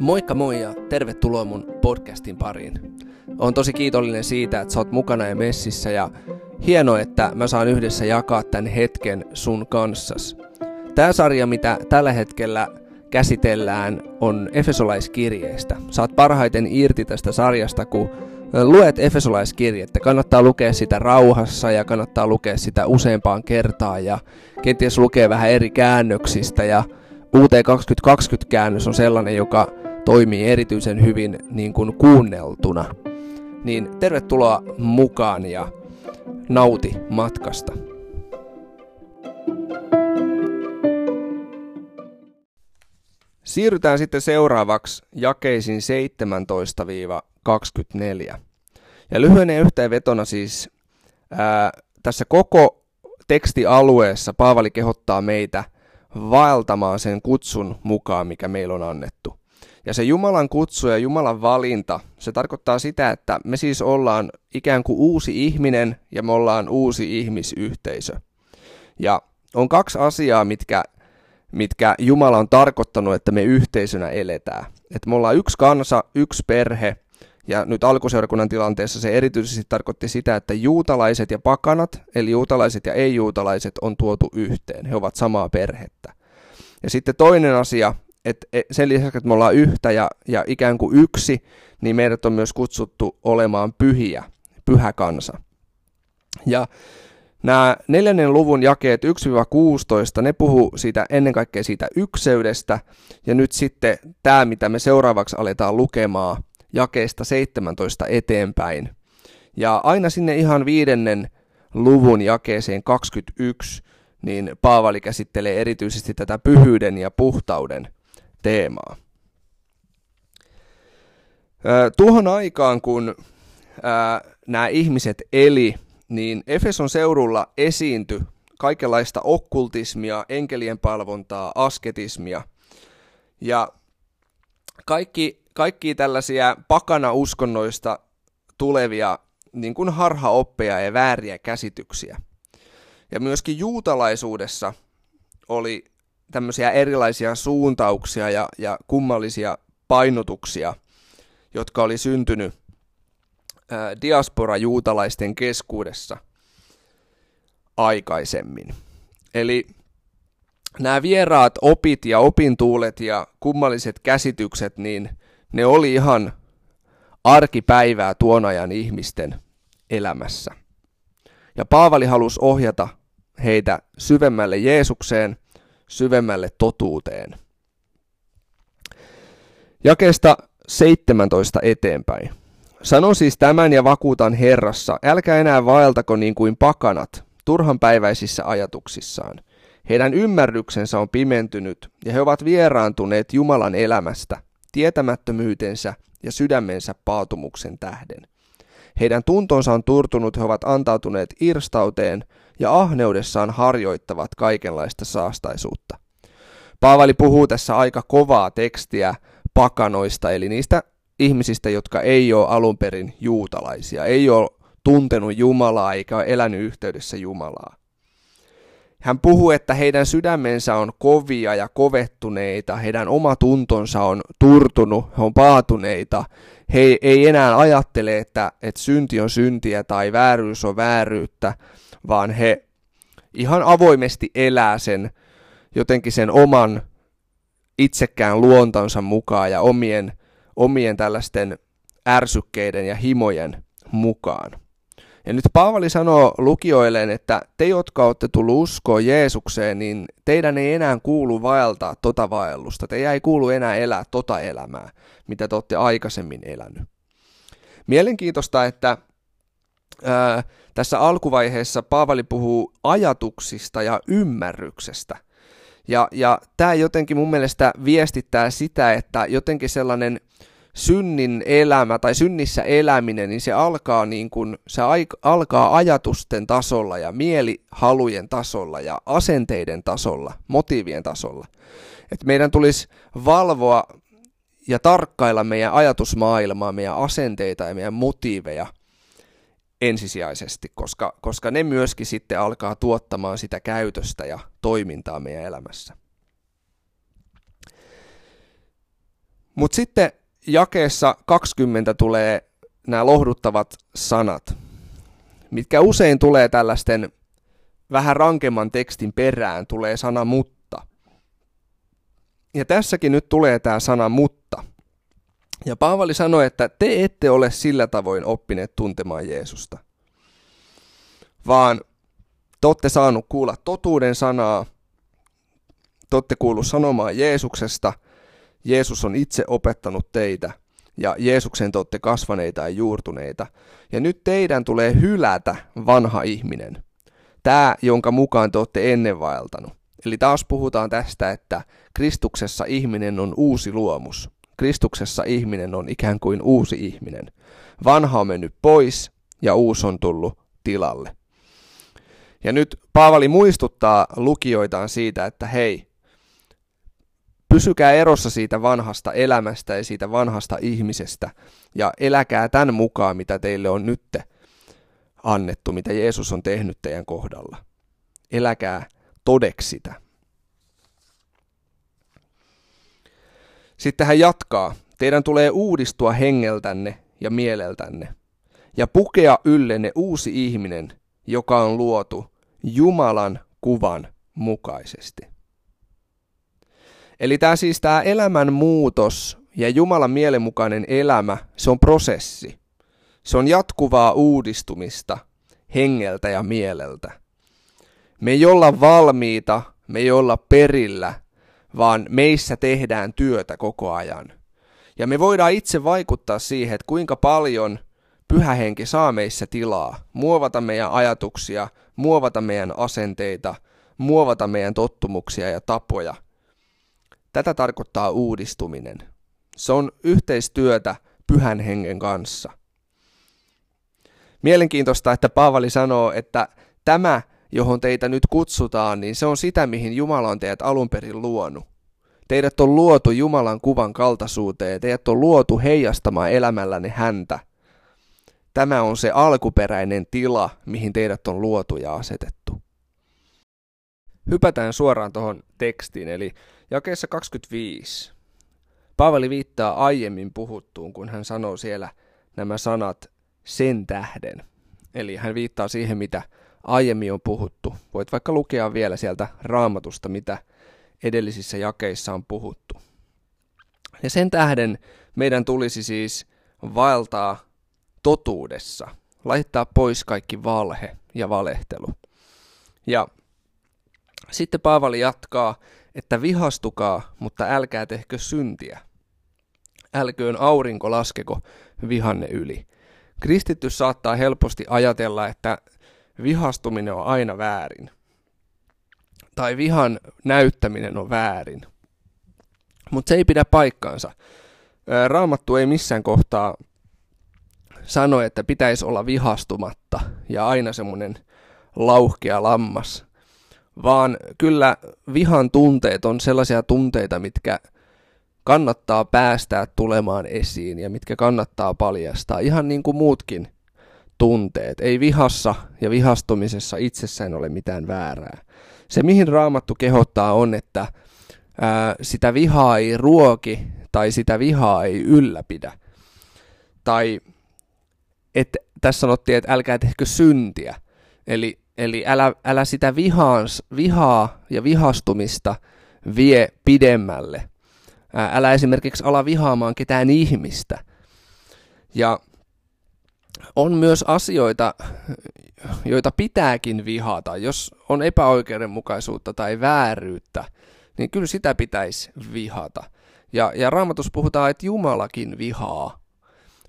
Moikka moi ja tervetuloa mun podcastin pariin. Olen tosi kiitollinen siitä, että sä oot mukana ja messissä ja hienoa, että mä saan yhdessä jakaa tämän hetken sun kanssas. Tämä sarja, mitä tällä hetkellä käsitellään, on Efesolaiskirjeestä. Saat parhaiten irti tästä sarjasta, kun luet Efesolaiskirjettä. Kannattaa lukea sitä rauhassa ja kannattaa lukea sitä useampaan kertaan ja kenties lukee vähän eri käännöksistä ja UT 2020-käännös on sellainen, joka toimii erityisen hyvin niin kuin kuunneltuna. Niin tervetuloa mukaan ja nauti matkasta. Siirrytään sitten seuraavaksi jakeisiin 17-24. Ja lyhyenä yhteenvetona siis ää, tässä koko tekstialueessa Paavali kehottaa meitä vaeltamaan sen kutsun mukaan, mikä meillä on annettu. Ja se Jumalan kutsu ja Jumalan valinta, se tarkoittaa sitä, että me siis ollaan ikään kuin uusi ihminen ja me ollaan uusi ihmisyhteisö. Ja on kaksi asiaa, mitkä, mitkä Jumala on tarkoittanut, että me yhteisönä eletään. Että me ollaan yksi kansa, yksi perhe, ja nyt alkuseurakunnan tilanteessa se erityisesti tarkoitti sitä, että juutalaiset ja pakanat, eli juutalaiset ja ei-juutalaiset, on tuotu yhteen. He ovat samaa perhettä. Ja sitten toinen asia että sen lisäksi, että me ollaan yhtä ja, ja ikään kuin yksi, niin meidät on myös kutsuttu olemaan pyhiä, pyhä kansa. Ja nämä neljännen luvun jakeet 1-16, ne puhuu siitä ennen kaikkea siitä ykseydestä, ja nyt sitten tämä, mitä me seuraavaksi aletaan lukemaan jakeesta 17 eteenpäin. Ja aina sinne ihan viidennen luvun jakeeseen 21, niin Paavali käsittelee erityisesti tätä pyhyyden ja puhtauden teemaa. Tuohon aikaan, kun nämä ihmiset eli, niin Efeson seudulla esiintyi kaikenlaista okkultismia, enkelien palvontaa, asketismia ja kaikki, kaikki tällaisia pakana uskonnoista tulevia niin kuin harhaoppeja ja vääriä käsityksiä. Ja myöskin juutalaisuudessa oli tämmöisiä erilaisia suuntauksia ja, ja kummallisia painotuksia, jotka oli syntynyt diaspora-juutalaisten keskuudessa aikaisemmin. Eli nämä vieraat opit ja opintuulet ja kummalliset käsitykset, niin ne oli ihan arkipäivää tuon ajan ihmisten elämässä. Ja Paavali halusi ohjata heitä syvemmälle Jeesukseen – syvemmälle totuuteen. Jakeesta 17 eteenpäin. Sanon siis tämän ja vakuutan Herrassa, älkää enää vaeltako niin kuin pakanat, turhanpäiväisissä ajatuksissaan. Heidän ymmärryksensä on pimentynyt, ja he ovat vieraantuneet Jumalan elämästä, tietämättömyytensä ja sydämensä paatumuksen tähden. Heidän tuntonsa on turtunut, he ovat antautuneet irstauteen, ja ahneudessaan harjoittavat kaikenlaista saastaisuutta. Paavali puhuu tässä aika kovaa tekstiä pakanoista, eli niistä ihmisistä, jotka ei ole alun perin juutalaisia, ei ole tuntenut Jumalaa eikä ole elänyt yhteydessä Jumalaa. Hän puhuu, että heidän sydämensä on kovia ja kovettuneita, heidän oma tuntonsa on turtunut, he on paatuneita. He ei enää ajattele, että, että synti on syntiä tai vääryys on vääryyttä, vaan he ihan avoimesti elää sen jotenkin sen oman itsekään luontonsa mukaan ja omien, omien tällaisten ärsykkeiden ja himojen mukaan. Ja nyt Paavali sanoo lukijoilleen, että te, jotka olette tullut uskoa Jeesukseen, niin teidän ei enää kuulu vaeltaa tota vaellusta. Te ei kuulu enää elää tota elämää, mitä te olette aikaisemmin elänyt. Mielenkiintoista, että ää, tässä alkuvaiheessa Paavali puhuu ajatuksista ja ymmärryksestä. Ja, ja tämä jotenkin mun mielestä viestittää sitä, että jotenkin sellainen synnin elämä tai synnissä eläminen, niin se alkaa, niin kuin, se alkaa ajatusten tasolla ja mielihalujen tasolla ja asenteiden tasolla, motiivien tasolla. Et meidän tulisi valvoa ja tarkkailla meidän ajatusmaailmaa, meidän asenteita ja meidän motiiveja – ensisijaisesti, koska, koska ne myöskin sitten alkaa tuottamaan sitä käytöstä ja toimintaa meidän elämässä. Mutta sitten jakeessa 20 tulee nämä lohduttavat sanat, mitkä usein tulee tällaisten vähän rankemman tekstin perään, tulee sana mutta. Ja tässäkin nyt tulee tämä sana mutta. Ja Paavali sanoi, että te ette ole sillä tavoin oppineet tuntemaan Jeesusta, vaan te olette saanut kuulla totuuden sanaa, te olette kuullut sanomaan Jeesuksesta, Jeesus on itse opettanut teitä, ja Jeesuksen te olette kasvaneita ja juurtuneita. Ja nyt teidän tulee hylätä vanha ihminen, tämä, jonka mukaan te olette ennen vaeltanut. Eli taas puhutaan tästä, että Kristuksessa ihminen on uusi luomus. Kristuksessa ihminen on ikään kuin uusi ihminen. Vanha on mennyt pois ja uusi on tullut tilalle. Ja nyt Paavali muistuttaa lukijoitaan siitä, että hei, pysykää erossa siitä vanhasta elämästä ja siitä vanhasta ihmisestä ja eläkää tämän mukaan, mitä teille on nyt annettu, mitä Jeesus on tehnyt teidän kohdalla. Eläkää todeksi sitä. Sitten hän jatkaa, teidän tulee uudistua hengeltänne ja mieleltänne ja pukea yllenne uusi ihminen, joka on luotu Jumalan kuvan mukaisesti. Eli tämä siis tämä elämän muutos ja Jumalan mielenmukainen elämä, se on prosessi. Se on jatkuvaa uudistumista hengeltä ja mieleltä. Me ei olla valmiita, me ei olla perillä vaan meissä tehdään työtä koko ajan. Ja me voidaan itse vaikuttaa siihen, että kuinka paljon pyhä henki saa meissä tilaa, muovata meidän ajatuksia, muovata meidän asenteita, muovata meidän tottumuksia ja tapoja. Tätä tarkoittaa uudistuminen. Se on yhteistyötä pyhän hengen kanssa. Mielenkiintoista, että Paavali sanoo, että tämä johon teitä nyt kutsutaan, niin se on sitä, mihin Jumala on teidät alun perin luonut. Teidät on luotu Jumalan kuvan kaltaisuuteen, teidät on luotu heijastamaan elämälläni häntä. Tämä on se alkuperäinen tila, mihin teidät on luotu ja asetettu. Hypätään suoraan tuohon tekstiin, eli jakeessa 25. Paavali viittaa aiemmin puhuttuun, kun hän sanoo siellä nämä sanat sen tähden. Eli hän viittaa siihen, mitä aiemmin on puhuttu. Voit vaikka lukea vielä sieltä raamatusta, mitä edellisissä jakeissa on puhuttu. Ja sen tähden meidän tulisi siis vaeltaa totuudessa, laittaa pois kaikki valhe ja valehtelu. Ja sitten Paavali jatkaa, että vihastukaa, mutta älkää tehkö syntiä. Älköön aurinko laskeko vihanne yli. Kristitty saattaa helposti ajatella, että vihastuminen on aina väärin. Tai vihan näyttäminen on väärin. Mutta se ei pidä paikkaansa. Raamattu ei missään kohtaa sano, että pitäisi olla vihastumatta ja aina semmoinen lauhkea lammas, vaan kyllä vihan tunteet on sellaisia tunteita, mitkä kannattaa päästää tulemaan esiin ja mitkä kannattaa paljastaa, ihan niin kuin muutkin tunteet. Ei vihassa ja vihastumisessa itsessään ole mitään väärää. Se, mihin raamattu kehottaa, on, että ää, sitä vihaa ei ruoki tai sitä vihaa ei ylläpidä. Tai että tässä sanottiin, että älkää tehkö syntiä. Eli, eli älä, älä sitä vihaans, vihaa ja vihastumista vie pidemmälle. Älä esimerkiksi ala vihaamaan ketään ihmistä. Ja on myös asioita, joita pitääkin vihata. Jos on epäoikeudenmukaisuutta tai vääryyttä, niin kyllä sitä pitäisi vihata. Ja, ja raamatus puhutaan, että Jumalakin vihaa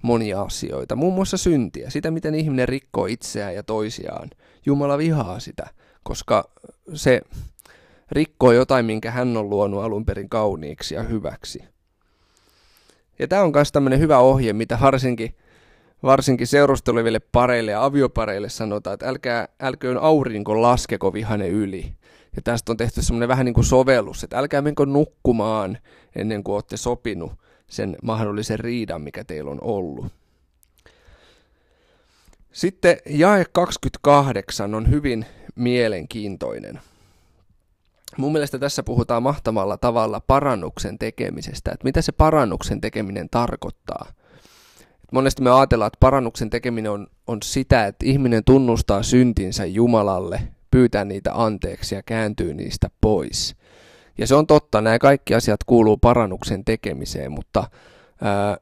monia asioita, muun muassa syntiä, sitä miten ihminen rikkoo itseään ja toisiaan. Jumala vihaa sitä, koska se rikkoo jotain, minkä hän on luonut alun perin kauniiksi ja hyväksi. Ja tämä on myös tämmöinen hyvä ohje, mitä varsinkin varsinkin seurusteleville pareille ja aviopareille sanotaan, että älkää, älköön aurinko laskeko vihane yli. Ja tästä on tehty semmoinen vähän niin kuin sovellus, että älkää menkö nukkumaan ennen kuin olette sopinut sen mahdollisen riidan, mikä teillä on ollut. Sitten jae 28 on hyvin mielenkiintoinen. Mun mielestä tässä puhutaan mahtavalla tavalla parannuksen tekemisestä, että mitä se parannuksen tekeminen tarkoittaa. Monesti me ajatellaan, että parannuksen tekeminen on, on sitä, että ihminen tunnustaa syntinsä Jumalalle, pyytää niitä anteeksi ja kääntyy niistä pois. Ja se on totta, nämä kaikki asiat kuuluu parannuksen tekemiseen, mutta ää,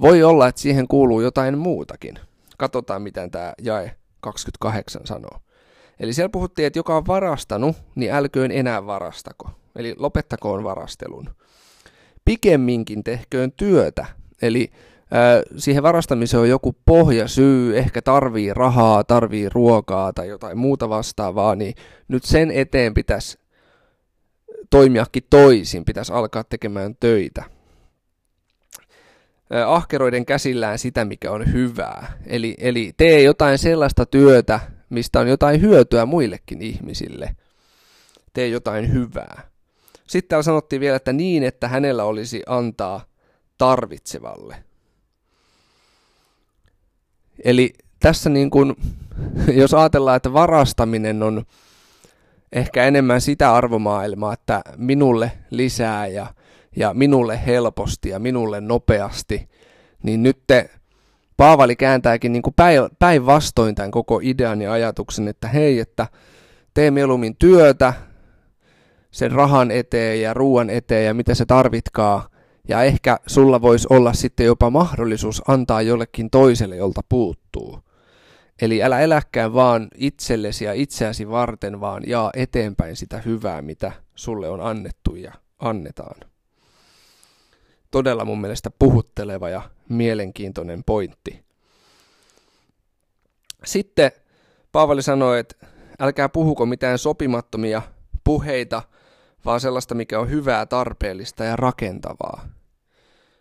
voi olla, että siihen kuuluu jotain muutakin. Katsotaan, miten tämä jae 28 sanoo. Eli siellä puhuttiin, että joka on varastanut, niin älköön enää varastako. Eli lopettakoon varastelun. Pikemminkin tehköön työtä. Eli äh, siihen varastamiseen on joku pohjasyy, ehkä tarvii rahaa, tarvii ruokaa tai jotain muuta vastaavaa, niin nyt sen eteen pitäisi toimiakin toisin, pitäisi alkaa tekemään töitä. Ahkeroiden käsillään sitä, mikä on hyvää. Eli, eli tee jotain sellaista työtä, mistä on jotain hyötyä muillekin ihmisille. Tee jotain hyvää. Sitten täällä sanottiin vielä, että niin, että hänellä olisi antaa tarvitsevalle. Eli tässä niin kuin, jos ajatellaan, että varastaminen on ehkä enemmän sitä arvomaailmaa, että minulle lisää ja, ja minulle helposti ja minulle nopeasti, niin nyt te Paavali kääntääkin niin päinvastoin tämän koko idean ja ajatuksen, että hei, että tee mieluummin työtä sen rahan eteen ja ruoan eteen ja mitä se tarvitkaa, ja ehkä sulla voisi olla sitten jopa mahdollisuus antaa jollekin toiselle, jolta puuttuu. Eli älä eläkään vaan itsellesi ja itseäsi varten, vaan jaa eteenpäin sitä hyvää, mitä sulle on annettu ja annetaan. Todella mun mielestä puhutteleva ja mielenkiintoinen pointti. Sitten Paavali sanoi, että älkää puhuko mitään sopimattomia puheita, vaan sellaista, mikä on hyvää, tarpeellista ja rakentavaa.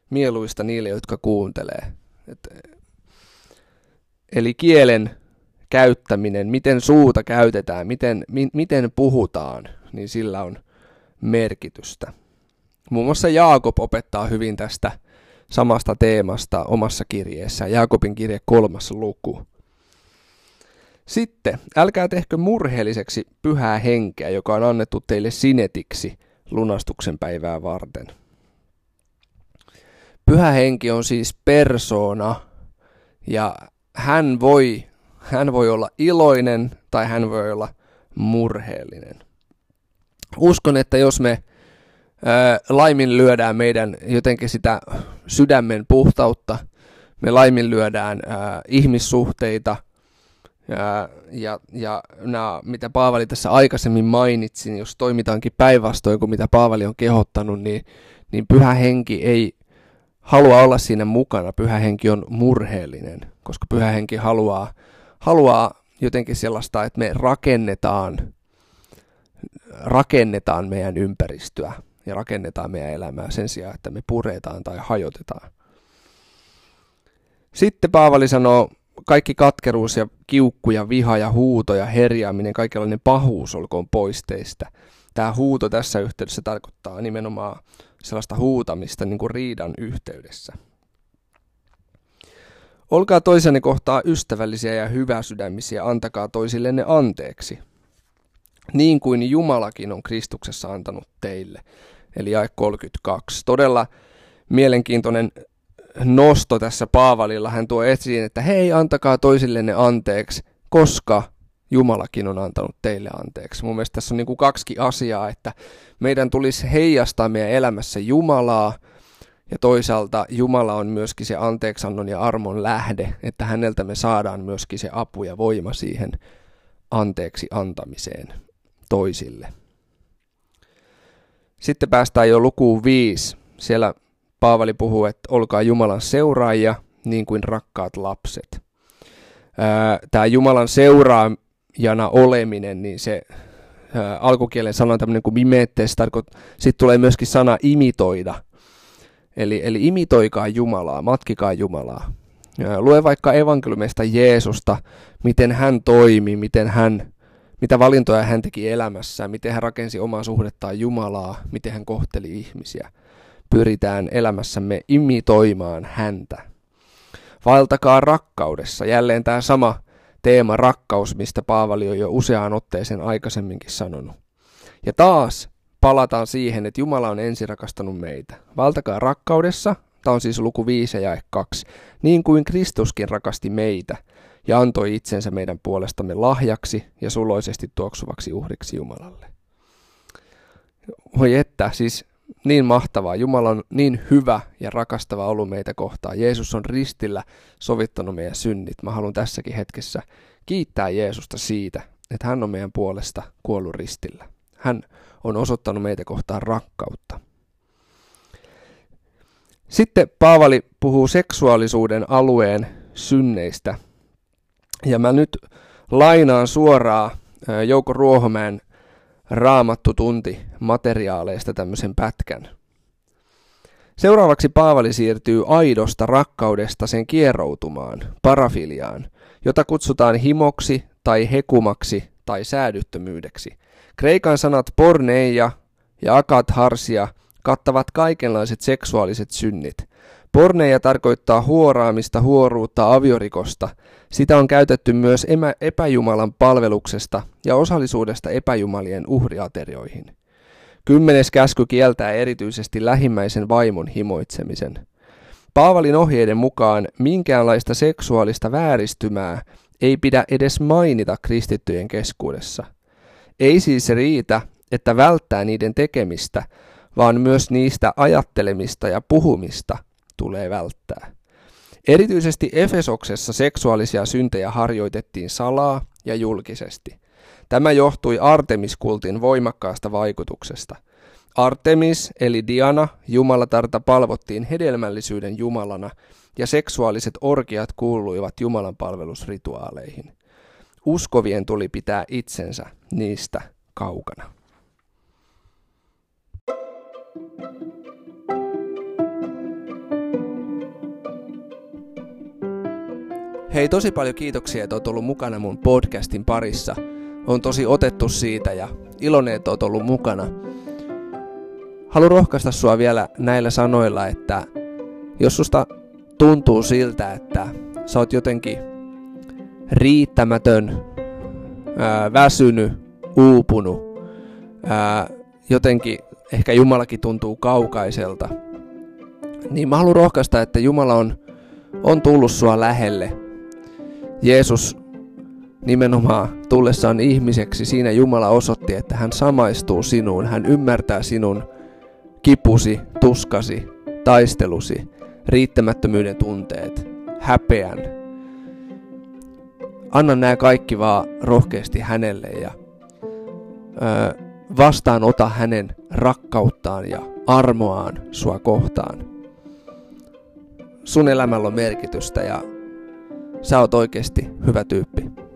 Mieluista niille, jotka kuuntelee. Et, eli kielen käyttäminen, miten suuta käytetään, miten, mi, miten puhutaan, niin sillä on merkitystä. Muun muassa Jaakob opettaa hyvin tästä samasta teemasta omassa kirjeessä, Jaakobin kirje kolmas luku. Sitten, älkää tehkö murheelliseksi pyhää henkeä, joka on annettu teille sinetiksi lunastuksen päivää varten. Pyhä henki on siis persoona, ja hän voi, hän voi olla iloinen tai hän voi olla murheellinen. Uskon, että jos me laiminlyödään meidän jotenkin sitä sydämen puhtautta, me laiminlyödään ää, ihmissuhteita. Ja, ja, ja nämä, mitä Paavali tässä aikaisemmin mainitsi, niin jos toimitaankin päinvastoin kuin mitä Paavali on kehottanut, niin, niin pyhä henki ei halua olla siinä mukana. Pyhä henki on murheellinen, koska pyhä henki haluaa, haluaa jotenkin sellaista, että me rakennetaan, rakennetaan meidän ympäristöä ja rakennetaan meidän elämää sen sijaan, että me puretaan tai hajotetaan. Sitten Paavali sanoo, kaikki katkeruus ja kiukku ja viha ja huuto ja herjaaminen, kaikenlainen pahuus olkoon pois teistä. Tämä huuto tässä yhteydessä tarkoittaa nimenomaan sellaista huutamista niin kuin riidan yhteydessä. Olkaa toisenne kohtaa ystävällisiä ja hyväsydämisiä, antakaa toisillenne anteeksi, niin kuin Jumalakin on Kristuksessa antanut teille eli jae 32. Todella mielenkiintoinen nosto tässä Paavalilla. Hän tuo esiin, että hei, antakaa toisillenne anteeksi, koska Jumalakin on antanut teille anteeksi. Mun mielestä tässä on niin kuin kaksi asiaa, että meidän tulisi heijastaa meidän elämässä Jumalaa, ja toisaalta Jumala on myöskin se anteeksannon ja armon lähde, että häneltä me saadaan myöskin se apu ja voima siihen anteeksi antamiseen toisille. Sitten päästään jo lukuun viisi. Siellä Paavali puhuu, että olkaa Jumalan seuraajia niin kuin rakkaat lapset. Tämä Jumalan seuraajana oleminen, niin se alkukielen sana on tämmöinen kuin mimettes, sitten tulee myöskin sana imitoida. Eli, eli imitoikaa Jumalaa, matkikaa Jumalaa. Lue vaikka evankeliumista Jeesusta, miten hän toimi, miten hän mitä valintoja hän teki elämässään, miten hän rakensi omaa suhdettaan Jumalaa, miten hän kohteli ihmisiä. Pyritään elämässämme imitoimaan häntä. Vaeltakaa rakkaudessa. Jälleen tämä sama teema rakkaus, mistä Paavali on jo useaan otteeseen aikaisemminkin sanonut. Ja taas palataan siihen, että Jumala on ensin rakastanut meitä. Valtakaa rakkaudessa, tämä on siis luku 5 ja 2, niin kuin Kristuskin rakasti meitä ja antoi itsensä meidän puolestamme lahjaksi ja suloisesti tuoksuvaksi uhriksi Jumalalle. Voi että, siis niin mahtavaa. Jumala on niin hyvä ja rakastava ollut meitä kohtaan. Jeesus on ristillä sovittanut meidän synnit. Mä haluan tässäkin hetkessä kiittää Jeesusta siitä, että hän on meidän puolesta kuollut ristillä. Hän on osoittanut meitä kohtaan rakkautta. Sitten Paavali puhuu seksuaalisuuden alueen synneistä. Ja mä nyt lainaan suoraan Jouko Ruohomäen raamattu tunti materiaaleista tämmöisen pätkän. Seuraavaksi Paavali siirtyy aidosta rakkaudesta sen kieroutumaan, parafiliaan, jota kutsutaan himoksi tai hekumaksi tai säädyttömyydeksi. Kreikan sanat porneia ja akat harsia kattavat kaikenlaiset seksuaaliset synnit. Porneja tarkoittaa huoraamista, huoruutta, aviorikosta. Sitä on käytetty myös epäjumalan palveluksesta ja osallisuudesta epäjumalien uhriaterioihin. Kymmenes käsky kieltää erityisesti lähimmäisen vaimon himoitsemisen. Paavalin ohjeiden mukaan minkäänlaista seksuaalista vääristymää ei pidä edes mainita kristittyjen keskuudessa. Ei siis riitä, että välttää niiden tekemistä, vaan myös niistä ajattelemista ja puhumista tulee välttää. Erityisesti Efesoksessa seksuaalisia syntejä harjoitettiin salaa ja julkisesti. Tämä johtui Artemiskultin voimakkaasta vaikutuksesta. Artemis eli Diana, jumalatarta palvottiin hedelmällisyyden jumalana ja seksuaaliset orkiat kuuluivat Jumalan palvelusrituaaleihin. Uskovien tuli pitää itsensä niistä kaukana. Hei, tosi paljon kiitoksia, että olet ollut mukana mun podcastin parissa. On tosi otettu siitä ja iloinen, että olet ollut mukana. Haluan rohkaista sua vielä näillä sanoilla, että jos susta tuntuu siltä, että sä oot jotenkin riittämätön, ää, väsynyt, uupunut, ää, jotenkin ehkä Jumalakin tuntuu kaukaiselta, niin mä haluan rohkaista, että Jumala on, on tullut sua lähelle Jeesus nimenomaan tullessaan ihmiseksi, siinä Jumala osoitti, että hän samaistuu sinuun, hän ymmärtää sinun kipusi, tuskasi, taistelusi, riittämättömyyden tunteet, häpeän. Anna nämä kaikki vaan rohkeasti hänelle ja ö, vastaanota hänen rakkauttaan ja armoaan sua kohtaan. Sun elämällä on merkitystä ja sä oot oikeesti hyvä tyyppi.